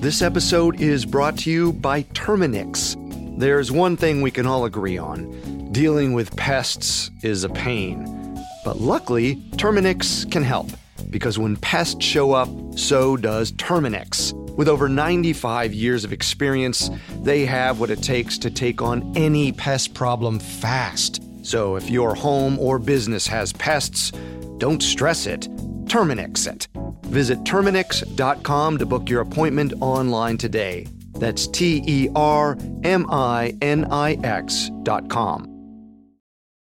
This episode is brought to you by Terminix. There's one thing we can all agree on dealing with pests is a pain. But luckily, Terminix can help because when pests show up, so does Terminix. With over 95 years of experience, they have what it takes to take on any pest problem fast. So if your home or business has pests, don't stress it, Terminix it. Visit Terminix.com to book your appointment online today. That's T E R M I N I X.com.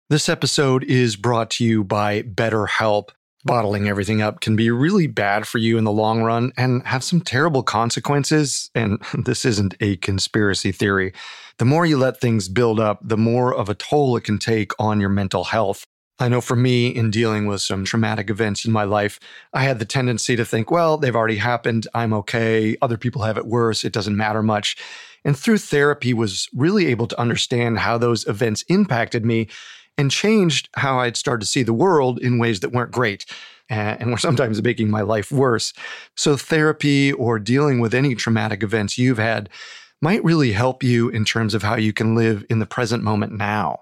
This episode is brought to you by BetterHelp. Bottling everything up can be really bad for you in the long run and have some terrible consequences. And this isn't a conspiracy theory. The more you let things build up, the more of a toll it can take on your mental health. I know for me, in dealing with some traumatic events in my life, I had the tendency to think, well, they've already happened. I'm okay. Other people have it worse. It doesn't matter much. And through therapy was really able to understand how those events impacted me and changed how I'd started to see the world in ways that weren't great and were sometimes making my life worse. So therapy or dealing with any traumatic events you've had might really help you in terms of how you can live in the present moment now.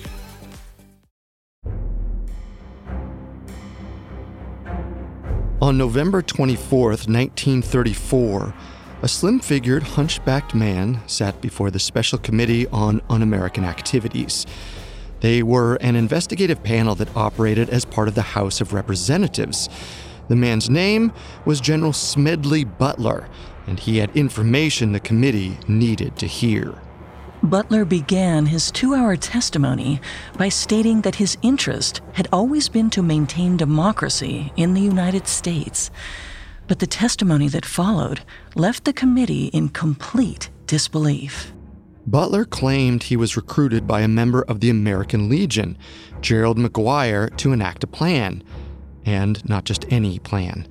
On November 24, 1934, a slim figured, hunchbacked man sat before the Special Committee on Un American Activities. They were an investigative panel that operated as part of the House of Representatives. The man's name was General Smedley Butler, and he had information the committee needed to hear. Butler began his two hour testimony by stating that his interest had always been to maintain democracy in the United States. But the testimony that followed left the committee in complete disbelief. Butler claimed he was recruited by a member of the American Legion, Gerald McGuire, to enact a plan. And not just any plan.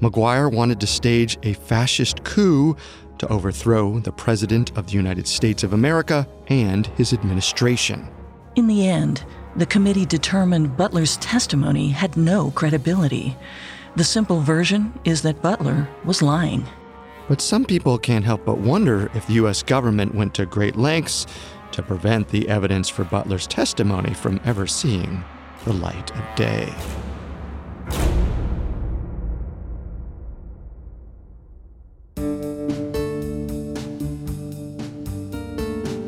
McGuire wanted to stage a fascist coup to overthrow the President of the United States of America and his administration. In the end, the committee determined Butler's testimony had no credibility. The simple version is that Butler was lying. But some people can't help but wonder if the U.S. government went to great lengths to prevent the evidence for Butler's testimony from ever seeing the light of day.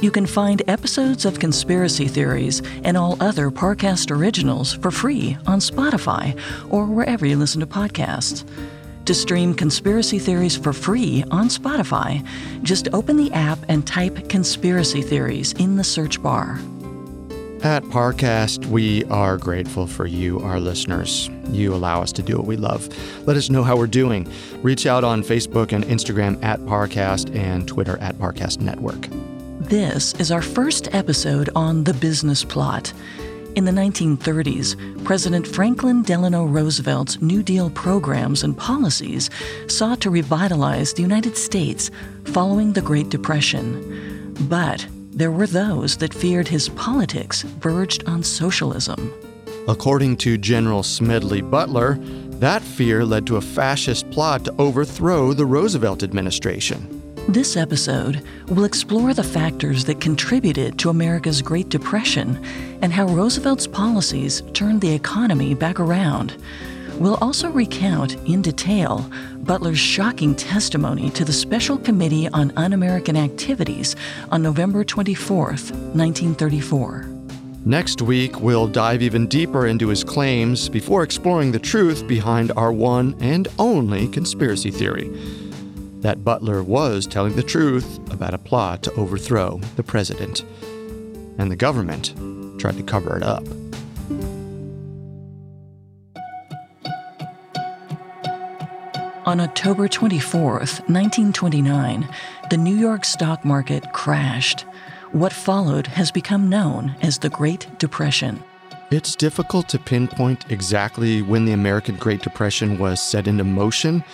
You can find episodes of Conspiracy Theories and all other Parcast originals for free on Spotify or wherever you listen to podcasts. To stream Conspiracy Theories for free on Spotify, just open the app and type Conspiracy Theories in the search bar. At Parcast, we are grateful for you, our listeners. You allow us to do what we love. Let us know how we're doing. Reach out on Facebook and Instagram at Parcast and Twitter at Parcast Network. This is our first episode on the business plot. In the 1930s, President Franklin Delano Roosevelt's New Deal programs and policies sought to revitalize the United States following the Great Depression. But there were those that feared his politics verged on socialism. According to General Smedley Butler, that fear led to a fascist plot to overthrow the Roosevelt administration. This episode will explore the factors that contributed to America's Great Depression and how Roosevelt's policies turned the economy back around. We'll also recount in detail Butler's shocking testimony to the Special Committee on Un American Activities on November 24, 1934. Next week, we'll dive even deeper into his claims before exploring the truth behind our one and only conspiracy theory that Butler was telling the truth about a plot to overthrow the president. And the government tried to cover it up. On October 24, 1929, the New York stock market crashed. What followed has become known as the Great Depression. It's difficult to pinpoint exactly when the American Great Depression was set into motion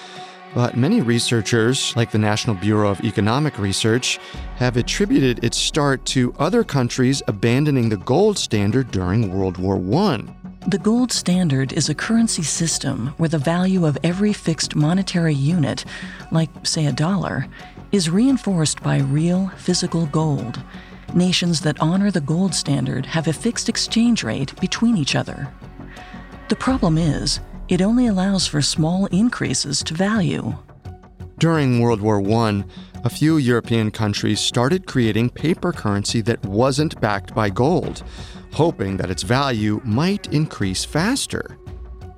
but many researchers, like the National Bureau of Economic Research, have attributed its start to other countries abandoning the gold standard during World War I. The gold standard is a currency system where the value of every fixed monetary unit, like, say, a dollar, is reinforced by real physical gold. Nations that honor the gold standard have a fixed exchange rate between each other. The problem is, it only allows for small increases to value. During World War I, a few European countries started creating paper currency that wasn't backed by gold, hoping that its value might increase faster.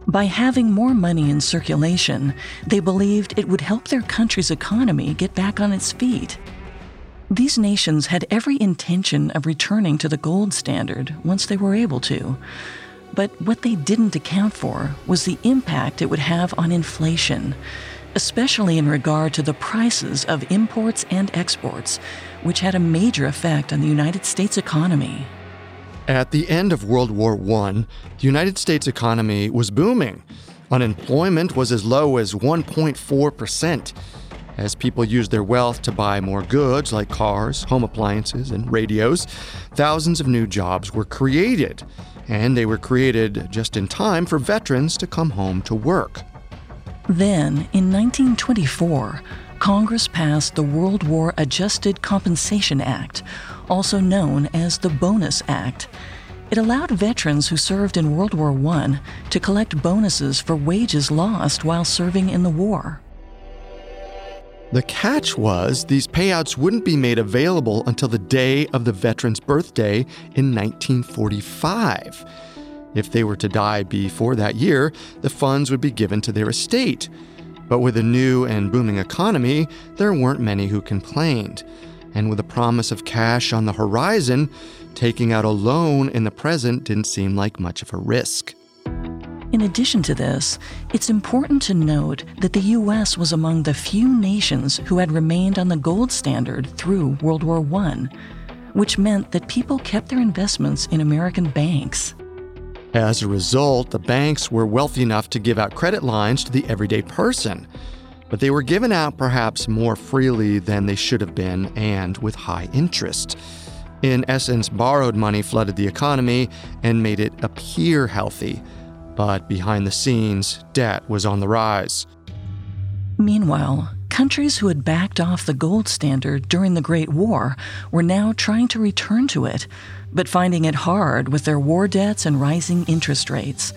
By having more money in circulation, they believed it would help their country's economy get back on its feet. These nations had every intention of returning to the gold standard once they were able to, but what they didn't account for was the impact it would have on inflation, especially in regard to the prices of imports and exports, which had a major effect on the United States economy. At the end of World War I, the United States economy was booming. Unemployment was as low as 1.4%. As people used their wealth to buy more goods like cars, home appliances, and radios, thousands of new jobs were created and they were created just in time for veterans to come home to work. Then, in 1924, Congress passed the World War Adjusted Compensation Act, also known as the Bonus Act. It allowed veterans who served in World War I to collect bonuses for wages lost while serving in the war. The catch was these payouts wouldn't be made available until the day of the veteran's birthday in 1945. If they were to die before that year, the funds would be given to their estate. But with a new and booming economy, there weren't many who complained. And with the promise of cash on the horizon, taking out a loan in the present didn't seem like much of a risk. In addition to this, it's important to note that the U.S. was among the few nations who had remained on the gold standard through World War I, which meant that people kept their investments in American banks. As a result, the banks were wealthy enough to give out credit lines to the everyday person, but they were given out perhaps more freely than they should have been and with high interest. In essence, borrowed money flooded the economy and made it appear healthy but behind the scenes, debt was on the rise. Meanwhile, countries who had backed off the gold standard during the Great War were now trying to return to it, but finding it hard with their war debts and rising interest rates.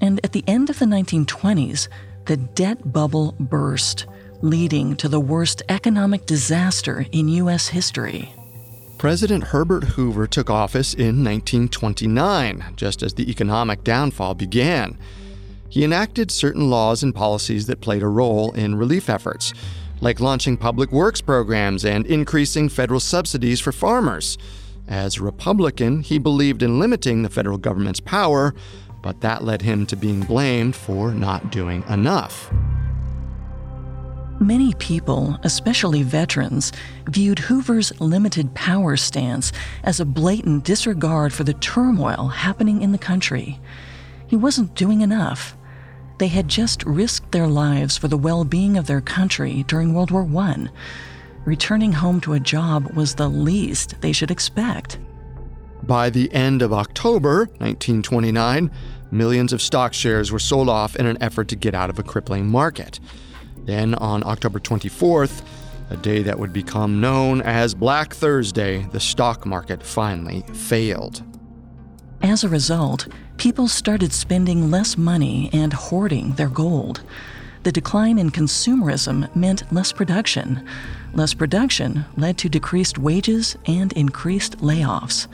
And at the end of the 1920s, the debt bubble burst, leading to the worst economic disaster in U.S. history. President Herbert Hoover took office in 1929, just as the economic downfall began. He enacted certain laws and policies that played a role in relief efforts, like launching public works programs and increasing federal subsidies for farmers. As a Republican, he believed in limiting the federal government's power, but that led him to being blamed for not doing enough. Many people, especially veterans, viewed Hoover's limited power stance as a blatant disregard for the turmoil happening in the country. He wasn't doing enough. They had just risked their lives for the well being of their country during World War I. returning home to a job was the least they should expect. By the end of October 1929, millions of stock shares were sold off in an effort to get out of a crippling market. Then, on October 24th, a day that would become known as Black Thursday, the stock market finally failed. As a result, people started spending less money and hoarding their gold. The decline in consumerism meant less production. Less production led to decreased wages and increased layoffs.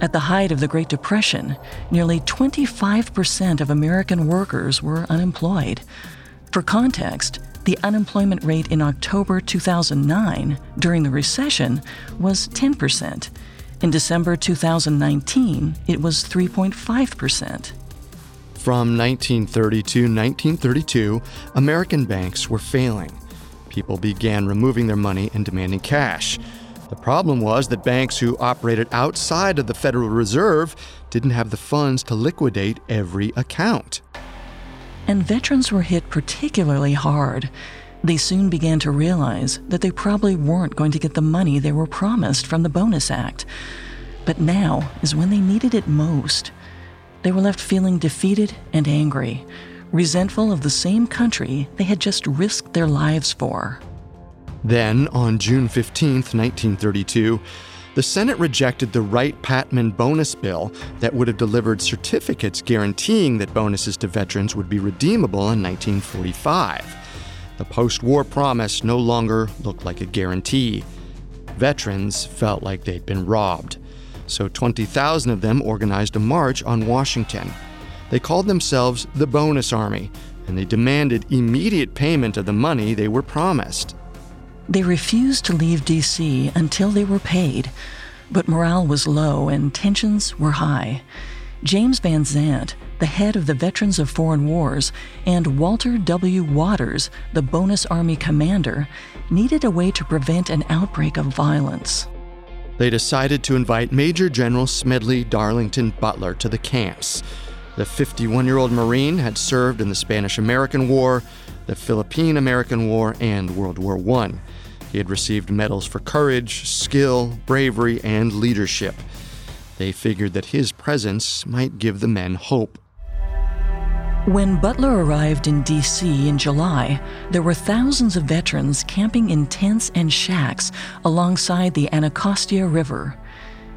At the height of the Great Depression, nearly 25% of American workers were unemployed. For context, the unemployment rate in October 2009, during the recession, was 10%. In December 2019, it was 3.5%. From 1930 to 1932, American banks were failing. People began removing their money and demanding cash. The problem was that banks who operated outside of the Federal Reserve didn't have the funds to liquidate every account. And veterans were hit particularly hard. They soon began to realize that they probably weren't going to get the money they were promised from the Bonus Act. But now is when they needed it most. They were left feeling defeated and angry, resentful of the same country they had just risked their lives for. Then, on June 15, 1932, the Senate rejected the Wright Patman bonus bill that would have delivered certificates guaranteeing that bonuses to veterans would be redeemable in 1945. The post war promise no longer looked like a guarantee. Veterans felt like they'd been robbed. So 20,000 of them organized a march on Washington. They called themselves the Bonus Army, and they demanded immediate payment of the money they were promised. They refused to leave D.C. until they were paid, but morale was low and tensions were high. James Van Zandt, the head of the Veterans of Foreign Wars, and Walter W. Waters, the Bonus Army commander, needed a way to prevent an outbreak of violence. They decided to invite Major General Smedley Darlington Butler to the camps. The 51 year old Marine had served in the Spanish American War, the Philippine American War, and World War I. He had received medals for courage, skill, bravery, and leadership. They figured that his presence might give the men hope. When Butler arrived in D.C. in July, there were thousands of veterans camping in tents and shacks alongside the Anacostia River.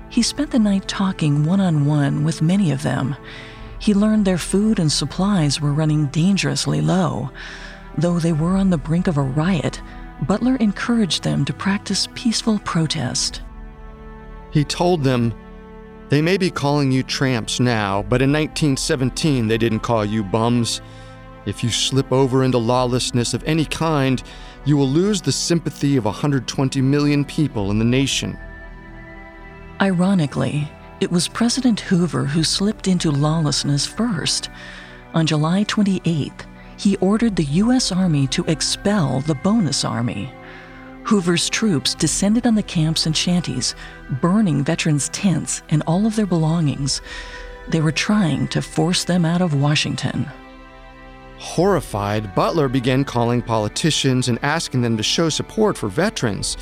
He spent the night talking one on one with many of them. He learned their food and supplies were running dangerously low. Though they were on the brink of a riot, Butler encouraged them to practice peaceful protest. He told them, They may be calling you tramps now, but in 1917 they didn't call you bums. If you slip over into lawlessness of any kind, you will lose the sympathy of 120 million people in the nation. Ironically, it was President Hoover who slipped into lawlessness first. On July 28th, he ordered the U.S. Army to expel the Bonus Army. Hoover's troops descended on the camps and shanties, burning veterans' tents and all of their belongings. They were trying to force them out of Washington. Horrified, Butler began calling politicians and asking them to show support for veterans.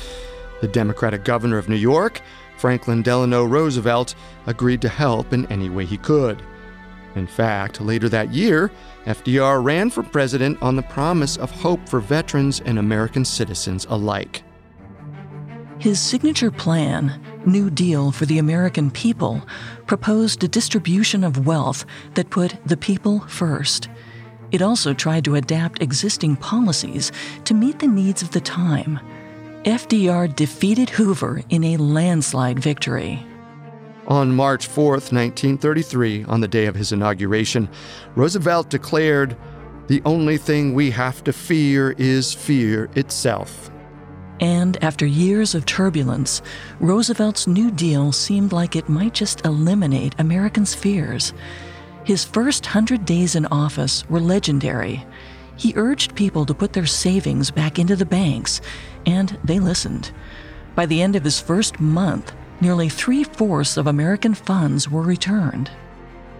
The Democratic governor of New York, Franklin Delano Roosevelt, agreed to help in any way he could. In fact, later that year, FDR ran for president on the promise of hope for veterans and American citizens alike. His signature plan, New Deal for the American People, proposed a distribution of wealth that put the people first. It also tried to adapt existing policies to meet the needs of the time. FDR defeated Hoover in a landslide victory. On March 4, 1933, on the day of his inauguration, Roosevelt declared, The only thing we have to fear is fear itself. And after years of turbulence, Roosevelt's New Deal seemed like it might just eliminate Americans' fears. His first hundred days in office were legendary. He urged people to put their savings back into the banks, and they listened. By the end of his first month, nearly three fourths of American funds were returned.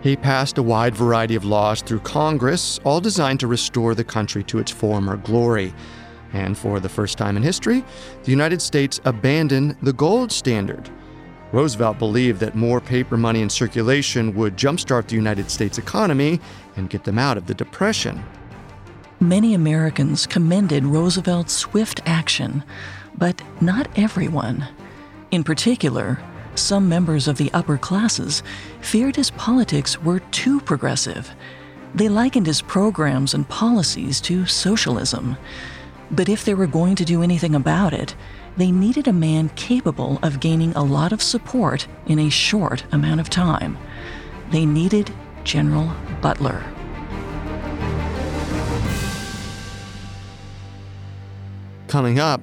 He passed a wide variety of laws through Congress, all designed to restore the country to its former glory. And for the first time in history, the United States abandoned the gold standard. Roosevelt believed that more paper money in circulation would jumpstart the United States economy and get them out of the Depression. Many Americans commended Roosevelt's swift action, but not everyone. In particular, some members of the upper classes feared his politics were too progressive. They likened his programs and policies to socialism. But if they were going to do anything about it, they needed a man capable of gaining a lot of support in a short amount of time. They needed General Butler. Coming up,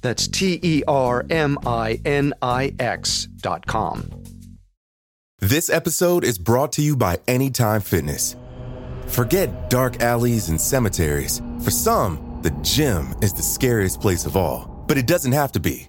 That's T E R M I N I X dot com. This episode is brought to you by Anytime Fitness. Forget dark alleys and cemeteries. For some, the gym is the scariest place of all, but it doesn't have to be.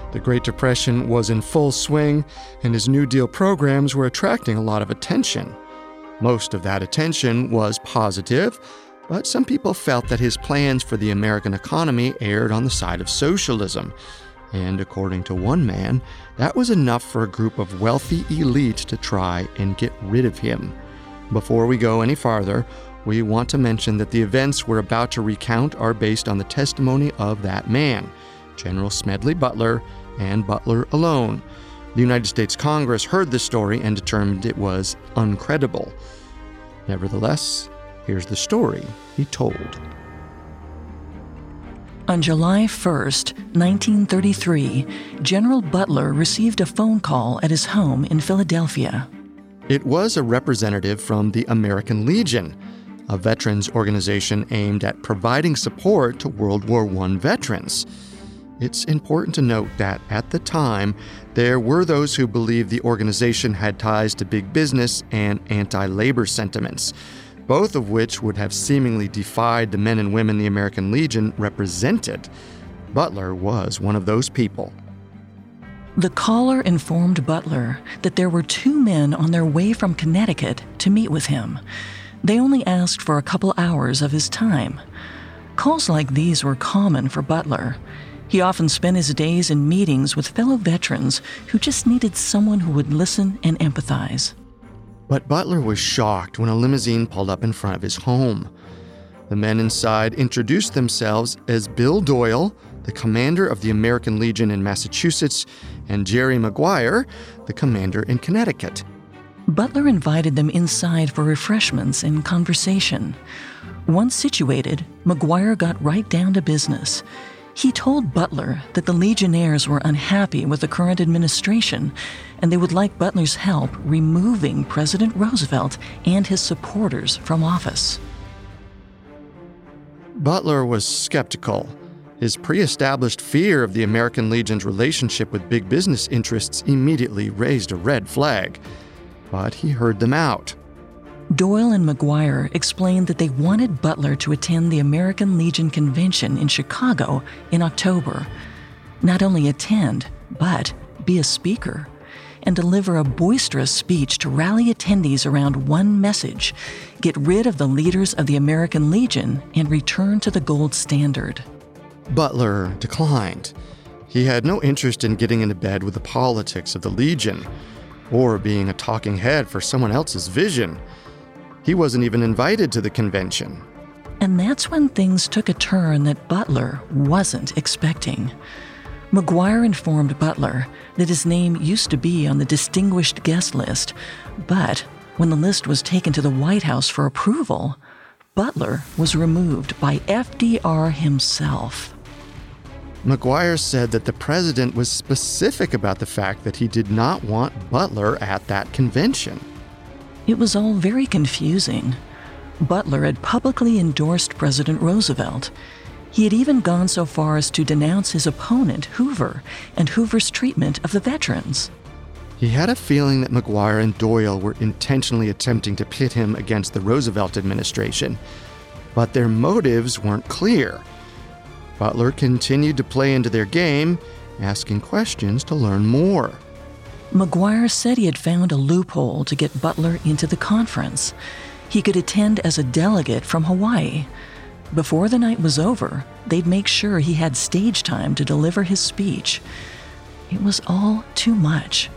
the Great Depression was in full swing, and his New Deal programs were attracting a lot of attention. Most of that attention was positive, but some people felt that his plans for the American economy erred on the side of socialism. And according to one man, that was enough for a group of wealthy elites to try and get rid of him. Before we go any farther, we want to mention that the events we're about to recount are based on the testimony of that man, General Smedley Butler, and Butler alone. The United States Congress heard this story and determined it was uncredible. Nevertheless, here's the story he told. On July 1st, 1933, General Butler received a phone call at his home in Philadelphia. It was a representative from the American Legion, a veterans organization aimed at providing support to World War I veterans. It's important to note that at the time, there were those who believed the organization had ties to big business and anti labor sentiments, both of which would have seemingly defied the men and women the American Legion represented. Butler was one of those people. The caller informed Butler that there were two men on their way from Connecticut to meet with him. They only asked for a couple hours of his time. Calls like these were common for Butler. He often spent his days in meetings with fellow veterans who just needed someone who would listen and empathize. But Butler was shocked when a limousine pulled up in front of his home. The men inside introduced themselves as Bill Doyle, the commander of the American Legion in Massachusetts, and Jerry Maguire, the commander in Connecticut. Butler invited them inside for refreshments and conversation. Once situated, Maguire got right down to business. He told Butler that the Legionnaires were unhappy with the current administration and they would like Butler's help removing President Roosevelt and his supporters from office. Butler was skeptical. His pre established fear of the American Legion's relationship with big business interests immediately raised a red flag. But he heard them out. Doyle and McGuire explained that they wanted Butler to attend the American Legion convention in Chicago in October. Not only attend, but be a speaker. and deliver a boisterous speech to rally attendees around one message get rid of the leaders of the American Legion and return to the gold standard. Butler declined. He had no interest in getting into bed with the politics of the Legion or being a talking head for someone else's vision. He wasn't even invited to the convention. And that's when things took a turn that Butler wasn't expecting. McGuire informed Butler that his name used to be on the distinguished guest list, but when the list was taken to the White House for approval, Butler was removed by FDR himself. McGuire said that the president was specific about the fact that he did not want Butler at that convention. It was all very confusing. Butler had publicly endorsed President Roosevelt. He had even gone so far as to denounce his opponent, Hoover, and Hoover's treatment of the veterans. He had a feeling that McGuire and Doyle were intentionally attempting to pit him against the Roosevelt administration, but their motives weren't clear. Butler continued to play into their game, asking questions to learn more. McGuire said he had found a loophole to get Butler into the conference. He could attend as a delegate from Hawaii. Before the night was over, they'd make sure he had stage time to deliver his speech. It was all too much.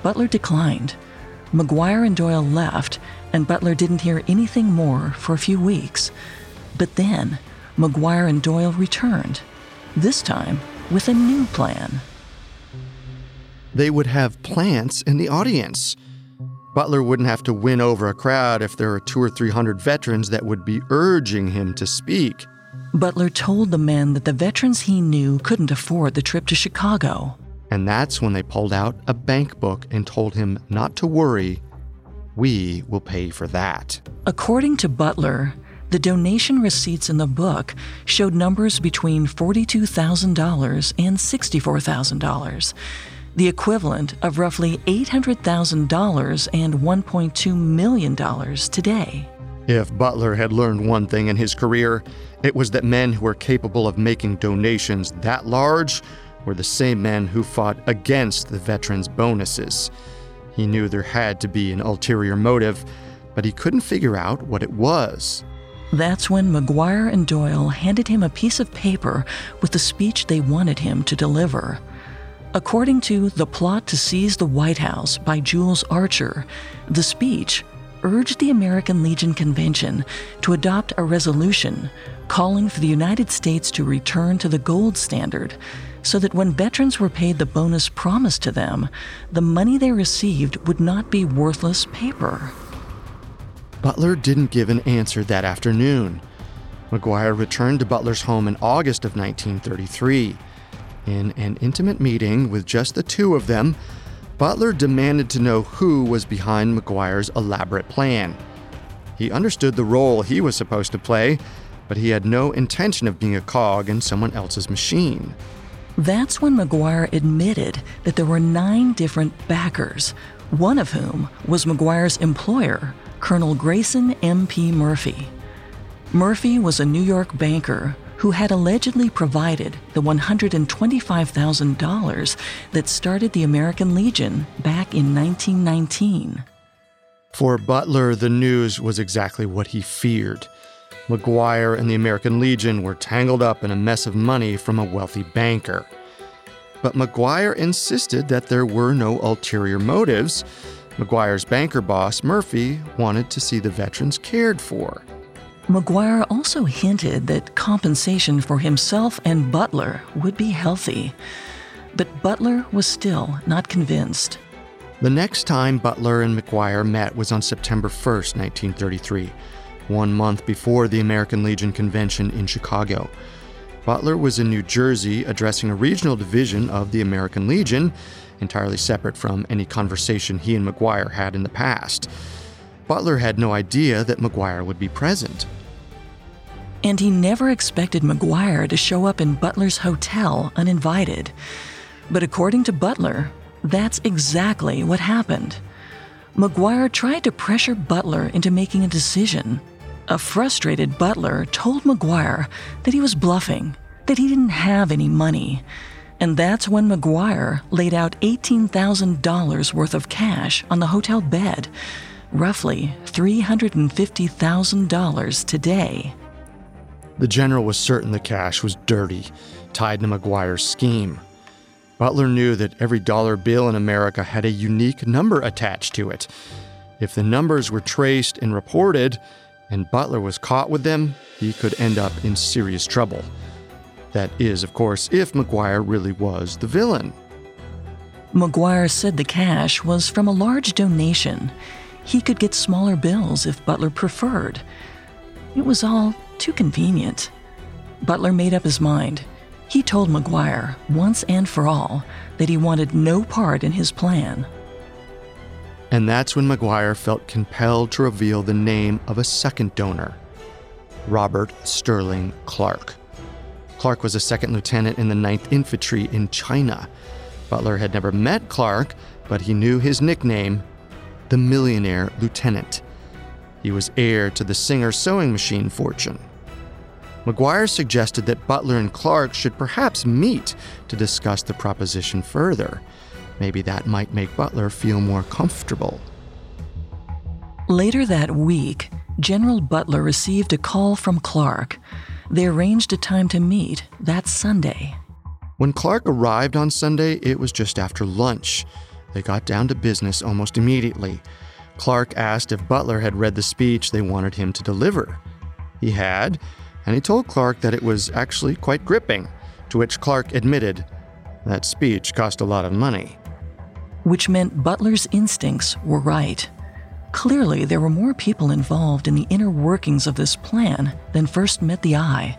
Butler declined. McGuire and Doyle left, and Butler didn't hear anything more for a few weeks. But then, McGuire and Doyle returned, this time with a new plan. They would have plants in the audience. Butler wouldn't have to win over a crowd if there were two or three hundred veterans that would be urging him to speak. Butler told the men that the veterans he knew couldn't afford the trip to Chicago. And that's when they pulled out a bank book and told him not to worry. We will pay for that. According to Butler, the donation receipts in the book showed numbers between $42,000 and $64,000 the equivalent of roughly $800,000 and $1.2 million today. If Butler had learned one thing in his career, it was that men who were capable of making donations that large were the same men who fought against the veterans' bonuses. He knew there had to be an ulterior motive, but he couldn't figure out what it was. That's when McGuire and Doyle handed him a piece of paper with the speech they wanted him to deliver. According to The Plot to Seize the White House by Jules Archer, the speech urged the American Legion Convention to adopt a resolution calling for the United States to return to the gold standard so that when veterans were paid the bonus promised to them, the money they received would not be worthless paper. Butler didn't give an answer that afternoon. McGuire returned to Butler's home in August of 1933. In an intimate meeting with just the two of them, Butler demanded to know who was behind McGuire's elaborate plan. He understood the role he was supposed to play, but he had no intention of being a cog in someone else's machine. That's when McGuire admitted that there were nine different backers, one of whom was McGuire's employer, Colonel Grayson M.P. Murphy. Murphy was a New York banker who had allegedly provided the $125,000 that started the American Legion back in 1919. For Butler, the news was exactly what he feared. McGuire and the American Legion were tangled up in a mess of money from a wealthy banker. But McGuire insisted that there were no ulterior motives. McGuire's banker boss, Murphy, wanted to see the veterans cared for. McGuire also hinted that compensation for himself and Butler would be healthy, but Butler was still not convinced. The next time Butler and McGuire met was on September 1st, 1933, one month before the American Legion Convention in Chicago. Butler was in New Jersey addressing a regional division of the American Legion, entirely separate from any conversation he and McGuire had in the past. Butler had no idea that McGuire would be present. And he never expected McGuire to show up in Butler's hotel uninvited. But according to Butler, that's exactly what happened. McGuire tried to pressure Butler into making a decision. A frustrated Butler told McGuire that he was bluffing, that he didn't have any money, And that's when McGuire laid out $18,000 worth of cash on the hotel bed, roughly $350,000 today. The general was certain the cash was dirty, tied to McGuire's scheme. Butler knew that every dollar bill in America had a unique number attached to it. If the numbers were traced and reported, and Butler was caught with them, he could end up in serious trouble. That is, of course, if McGuire really was the villain. McGuire said the cash was from a large donation. He could get smaller bills if Butler preferred. It was all too convenient. Butler made up his mind. He told McGuire, once and for all, that he wanted no part in his plan. And that's when McGuire felt compelled to reveal the name of a second donor Robert Sterling Clark. Clark was a second lieutenant in the 9th Infantry in China. Butler had never met Clark, but he knew his nickname, the Millionaire Lieutenant. He was heir to the Singer sewing machine fortune. McGuire suggested that Butler and Clark should perhaps meet to discuss the proposition further. Maybe that might make Butler feel more comfortable. Later that week, General Butler received a call from Clark. They arranged a time to meet that Sunday. When Clark arrived on Sunday, it was just after lunch. They got down to business almost immediately. Clark asked if Butler had read the speech they wanted him to deliver. He had, and he told Clark that it was actually quite gripping, to which Clark admitted that speech cost a lot of money. Which meant Butler's instincts were right. Clearly, there were more people involved in the inner workings of this plan than first met the eye.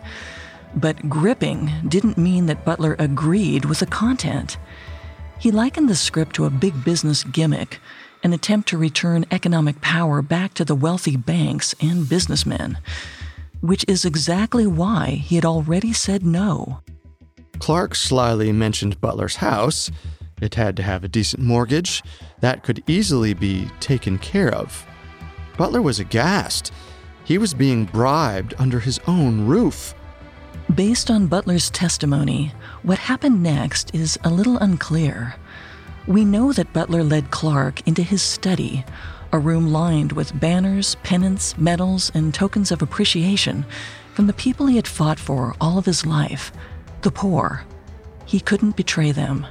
But gripping didn't mean that Butler agreed with the content. He likened the script to a big business gimmick, an attempt to return economic power back to the wealthy banks and businessmen, which is exactly why he had already said no. Clark slyly mentioned Butler's house it had to have a decent mortgage. That could easily be taken care of. Butler was aghast. He was being bribed under his own roof. Based on Butler's testimony, what happened next is a little unclear. We know that Butler led Clark into his study, a room lined with banners, pennants, medals, and tokens of appreciation from the people he had fought for all of his life the poor. He couldn't betray them.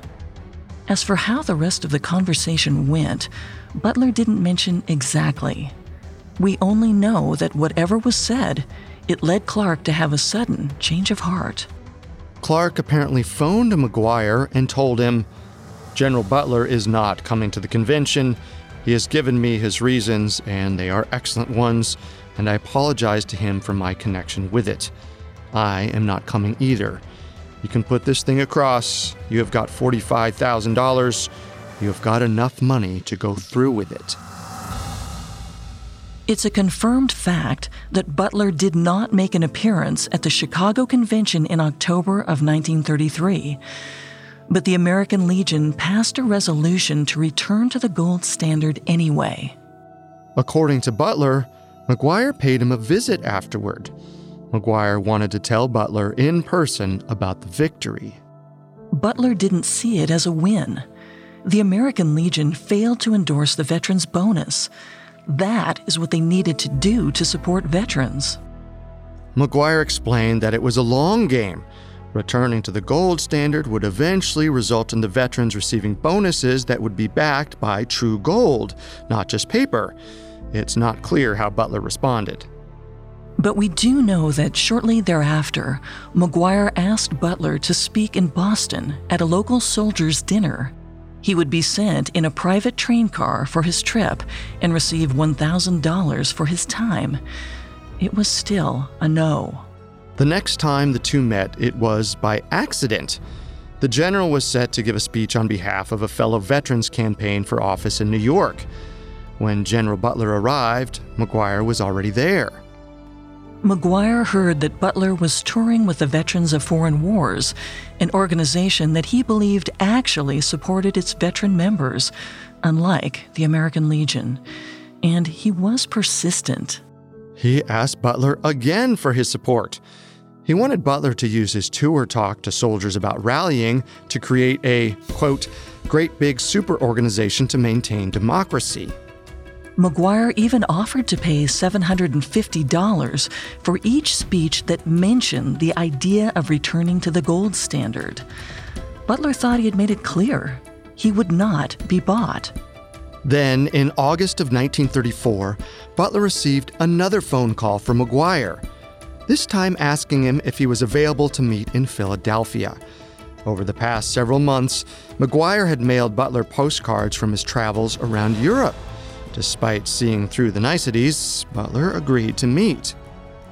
As for how the rest of the conversation went, Butler didn't mention exactly. We only know that whatever was said, it led Clark to have a sudden change of heart. Clark apparently phoned McGuire and told him, General Butler is not coming to the convention. He has given me his reasons, and they are excellent ones, and I apologize to him for my connection with it. I am not coming either. You can put this thing across. You have got $45,000. You have got enough money to go through with it. It's a confirmed fact that Butler did not make an appearance at the Chicago Convention in October of 1933. But the American Legion passed a resolution to return to the gold standard anyway. According to Butler, McGuire paid him a visit afterward. McGuire wanted to tell Butler in person about the victory. Butler didn't see it as a win. The American Legion failed to endorse the Veterans Bonus. That is what they needed to do to support veterans. McGuire explained that it was a long game. Returning to the gold standard would eventually result in the veterans receiving bonuses that would be backed by true gold, not just paper. It's not clear how Butler responded. But we do know that shortly thereafter, McGuire asked Butler to speak in Boston at a local soldiers' dinner. He would be sent in a private train car for his trip and receive $1,000 for his time. It was still a no. The next time the two met, it was by accident. The general was set to give a speech on behalf of a fellow veterans campaign for office in New York. When General Butler arrived, McGuire was already there. McGuire heard that Butler was touring with the Veterans of Foreign Wars, an organization that he believed actually supported its veteran members, unlike the American Legion. And he was persistent. He asked Butler again for his support. He wanted Butler to use his tour talk to soldiers about rallying to create a, quote, great big super organization to maintain democracy. McGuire even offered to pay $750 for each speech that mentioned the idea of returning to the gold standard. Butler thought he had made it clear he would not be bought. Then, in August of 1934, Butler received another phone call from McGuire, this time asking him if he was available to meet in Philadelphia. Over the past several months, McGuire had mailed Butler postcards from his travels around Europe. Despite seeing through the niceties, Butler agreed to meet.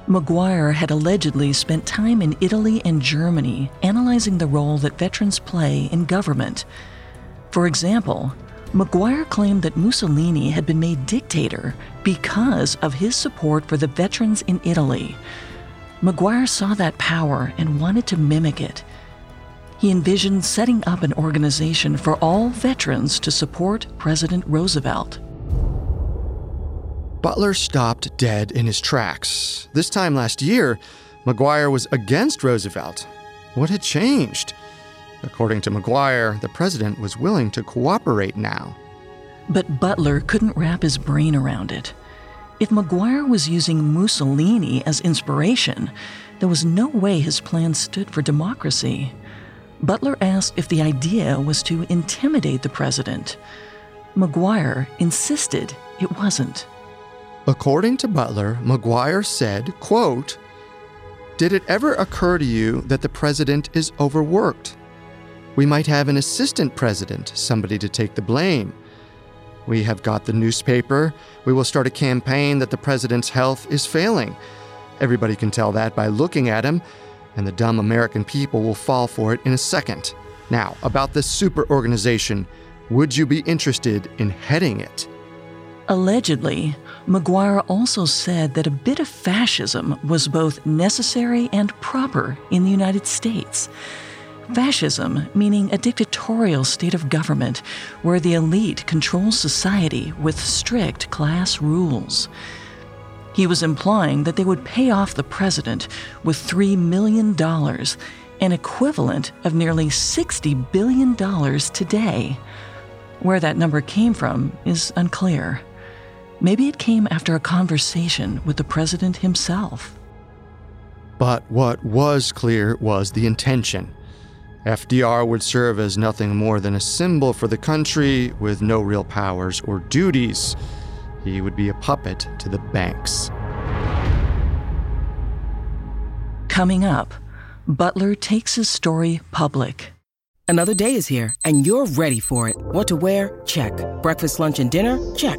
McGuire had allegedly spent time in Italy and Germany analyzing the role that veterans play in government. For example, McGuire claimed that Mussolini had been made dictator because of his support for the veterans in Italy. McGuire saw that power and wanted to mimic it. He envisioned setting up an organization for all veterans to support President Roosevelt. Butler stopped dead in his tracks. This time last year, McGuire was against Roosevelt. What had changed? According to McGuire, the president was willing to cooperate now. But Butler couldn't wrap his brain around it. If McGuire was using Mussolini as inspiration, there was no way his plan stood for democracy. Butler asked if the idea was to intimidate the president. McGuire insisted it wasn't. According to Butler, McGuire said, quote, Did it ever occur to you that the president is overworked? We might have an assistant president, somebody to take the blame. We have got the newspaper. We will start a campaign that the president's health is failing. Everybody can tell that by looking at him, and the dumb American people will fall for it in a second. Now, about this super organization, would you be interested in heading it? Allegedly, McGuire also said that a bit of fascism was both necessary and proper in the United States. Fascism, meaning a dictatorial state of government where the elite controls society with strict class rules. He was implying that they would pay off the president with $3 million, an equivalent of nearly $60 billion today. Where that number came from is unclear. Maybe it came after a conversation with the president himself. But what was clear was the intention. FDR would serve as nothing more than a symbol for the country with no real powers or duties. He would be a puppet to the banks. Coming up, Butler takes his story public. Another day is here, and you're ready for it. What to wear? Check. Breakfast, lunch, and dinner? Check.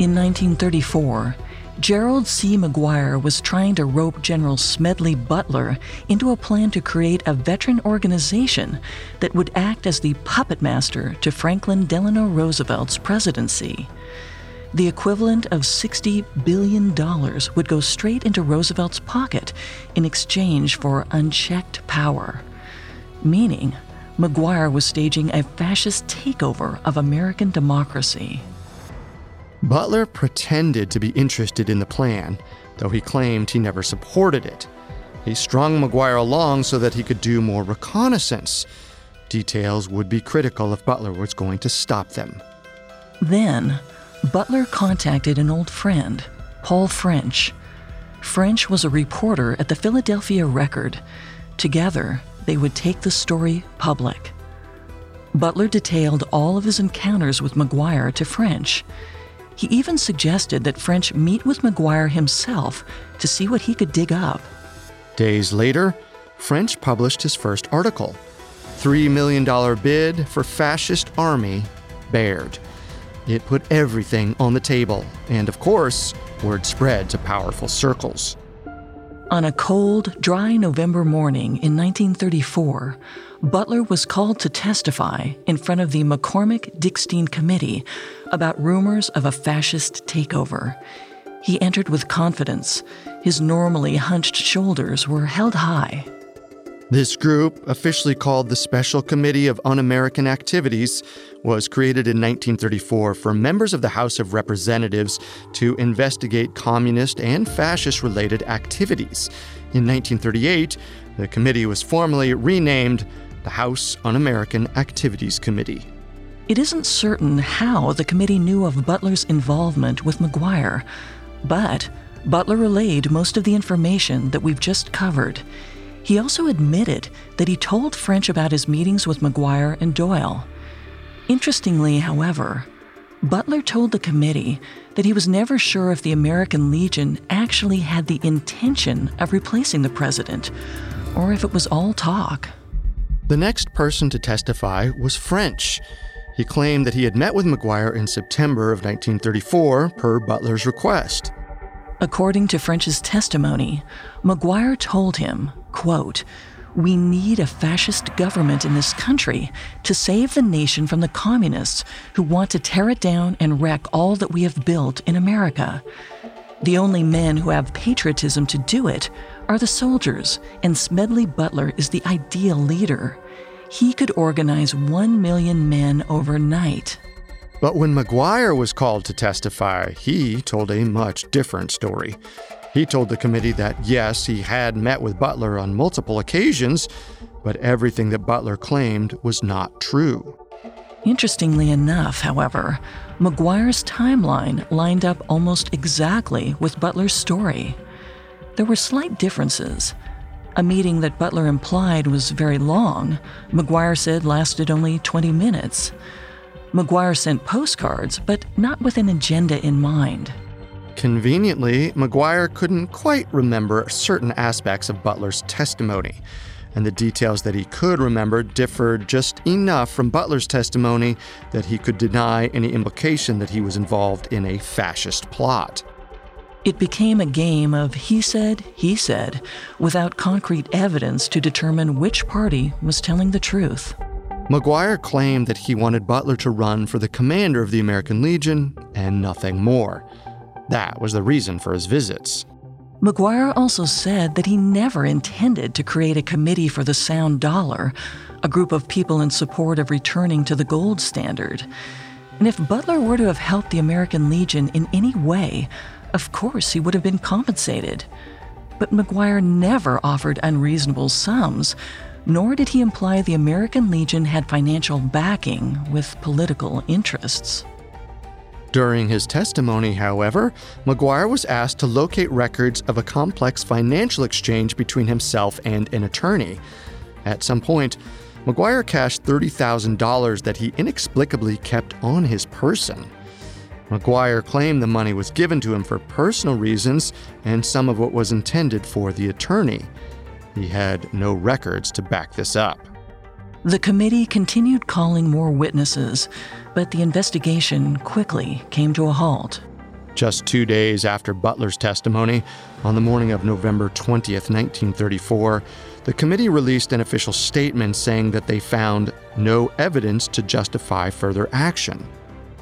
In 1934, Gerald C. McGuire was trying to rope General Smedley Butler into a plan to create a veteran organization that would act as the puppet master to Franklin Delano Roosevelt's presidency. The equivalent of $60 billion would go straight into Roosevelt's pocket in exchange for unchecked power. Meaning, McGuire was staging a fascist takeover of American democracy. Butler pretended to be interested in the plan, though he claimed he never supported it. He strung McGuire along so that he could do more reconnaissance. Details would be critical if Butler was going to stop them. Then, Butler contacted an old friend, Paul French. French was a reporter at the Philadelphia Record. Together, they would take the story public. Butler detailed all of his encounters with McGuire to French. He even suggested that French meet with McGuire himself to see what he could dig up. Days later, French published his first article $3 million bid for fascist army, Bared. It put everything on the table, and of course, word spread to powerful circles. On a cold, dry November morning in 1934, Butler was called to testify in front of the McCormick Dickstein Committee about rumors of a fascist takeover. He entered with confidence. His normally hunched shoulders were held high. This group, officially called the Special Committee of Un American Activities, was created in 1934 for members of the House of Representatives to investigate communist and fascist related activities. In 1938, the committee was formally renamed the House Un American Activities Committee. It isn't certain how the committee knew of Butler's involvement with McGuire, but Butler relayed most of the information that we've just covered. He also admitted that he told French about his meetings with McGuire and Doyle. Interestingly, however, Butler told the committee that he was never sure if the American Legion actually had the intention of replacing the president, or if it was all talk. The next person to testify was French. He claimed that he had met with McGuire in September of 1934 per Butler's request. According to French's testimony, McGuire told him, quote, we need a fascist government in this country to save the nation from the communists who want to tear it down and wreck all that we have built in America. The only men who have patriotism to do it are the soldiers, and Smedley Butler is the ideal leader. He could organize one million men overnight. But when McGuire was called to testify, he told a much different story. He told the committee that yes, he had met with Butler on multiple occasions, but everything that Butler claimed was not true. Interestingly enough, however, McGuire's timeline lined up almost exactly with Butler's story. There were slight differences. A meeting that Butler implied was very long, McGuire said lasted only 20 minutes. McGuire sent postcards, but not with an agenda in mind. Conveniently, McGuire couldn't quite remember certain aspects of Butler's testimony, and the details that he could remember differed just enough from Butler's testimony that he could deny any implication that he was involved in a fascist plot. It became a game of he said, he said, without concrete evidence to determine which party was telling the truth. McGuire claimed that he wanted Butler to run for the commander of the American Legion and nothing more. That was the reason for his visits. McGuire also said that he never intended to create a committee for the sound dollar, a group of people in support of returning to the gold standard. And if Butler were to have helped the American Legion in any way, of course he would have been compensated. But McGuire never offered unreasonable sums, nor did he imply the American Legion had financial backing with political interests. During his testimony, however, McGuire was asked to locate records of a complex financial exchange between himself and an attorney. At some point, McGuire cashed $30,000 that he inexplicably kept on his person. McGuire claimed the money was given to him for personal reasons and some of it was intended for the attorney. He had no records to back this up. The committee continued calling more witnesses, but the investigation quickly came to a halt. Just two days after Butler's testimony, on the morning of November 20th, 1934, the committee released an official statement saying that they found no evidence to justify further action.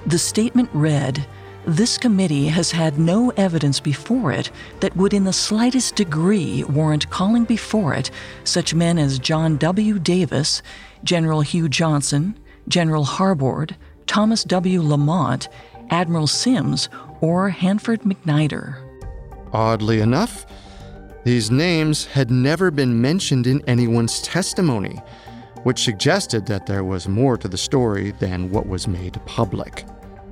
The statement read this committee has had no evidence before it that would, in the slightest degree, warrant calling before it such men as John W. Davis, General Hugh Johnson, General Harbord, Thomas W. Lamont, Admiral Sims, or Hanford McNider. Oddly enough, these names had never been mentioned in anyone's testimony, which suggested that there was more to the story than what was made public.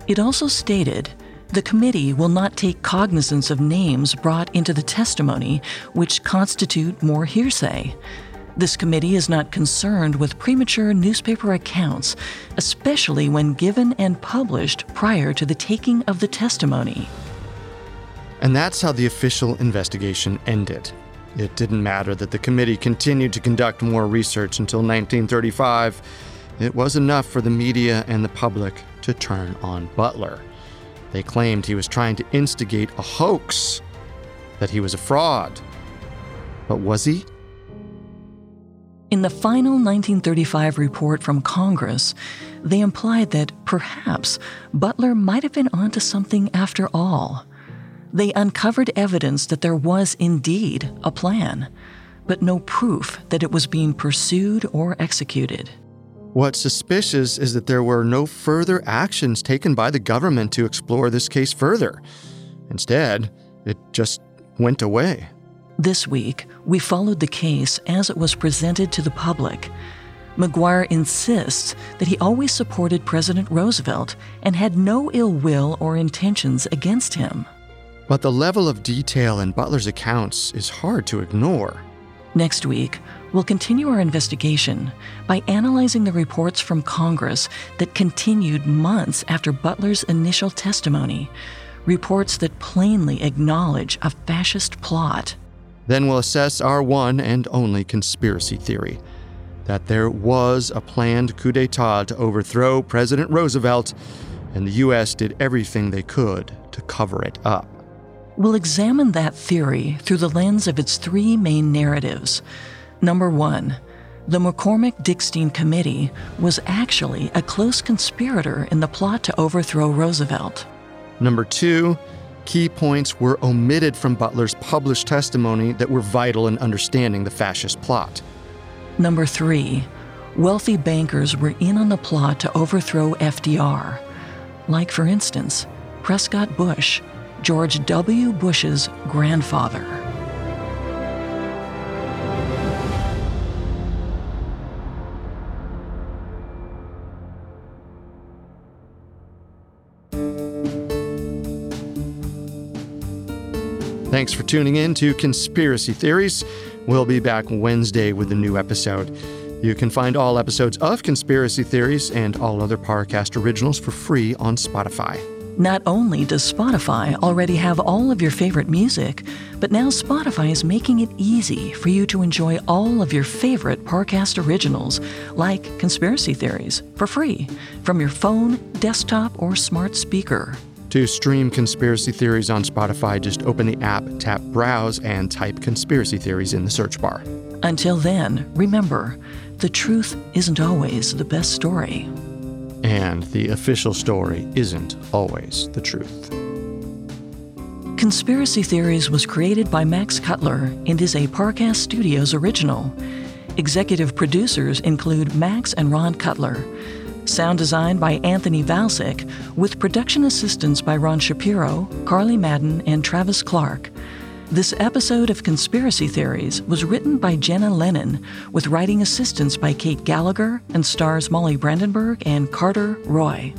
It also stated The committee will not take cognizance of names brought into the testimony which constitute more hearsay. This committee is not concerned with premature newspaper accounts, especially when given and published prior to the taking of the testimony. And that's how the official investigation ended. It didn't matter that the committee continued to conduct more research until 1935. It was enough for the media and the public to turn on Butler. They claimed he was trying to instigate a hoax, that he was a fraud. But was he? In the final 1935 report from Congress, they implied that perhaps Butler might have been onto something after all. They uncovered evidence that there was indeed a plan, but no proof that it was being pursued or executed. What's suspicious is that there were no further actions taken by the government to explore this case further. Instead, it just went away. This week, we followed the case as it was presented to the public. McGuire insists that he always supported President Roosevelt and had no ill will or intentions against him. But the level of detail in Butler's accounts is hard to ignore. Next week, we'll continue our investigation by analyzing the reports from Congress that continued months after Butler's initial testimony, reports that plainly acknowledge a fascist plot. Then we'll assess our one and only conspiracy theory that there was a planned coup d'etat to overthrow President Roosevelt, and the U.S. did everything they could to cover it up. We'll examine that theory through the lens of its three main narratives. Number one, the McCormick Dickstein Committee was actually a close conspirator in the plot to overthrow Roosevelt. Number two, key points were omitted from Butler's published testimony that were vital in understanding the fascist plot. Number three, wealthy bankers were in on the plot to overthrow FDR. Like, for instance, Prescott Bush, George W. Bush's grandfather. Thanks for tuning in to Conspiracy Theories. We'll be back Wednesday with a new episode. You can find all episodes of Conspiracy Theories and all other Parcast originals for free on Spotify. Not only does Spotify already have all of your favorite music, but now Spotify is making it easy for you to enjoy all of your favorite Parcast originals, like Conspiracy Theories, for free from your phone, desktop, or smart speaker. To stream Conspiracy Theories on Spotify, just open the app, tap Browse, and type Conspiracy Theories in the search bar. Until then, remember the truth isn't always the best story. And the official story isn't always the truth. Conspiracy Theories was created by Max Cutler and is a Parcast Studios original. Executive producers include Max and Ron Cutler. Sound design by Anthony Valsic, with production assistance by Ron Shapiro, Carly Madden, and Travis Clark. This episode of Conspiracy Theories was written by Jenna Lennon, with writing assistance by Kate Gallagher and stars Molly Brandenburg and Carter Roy.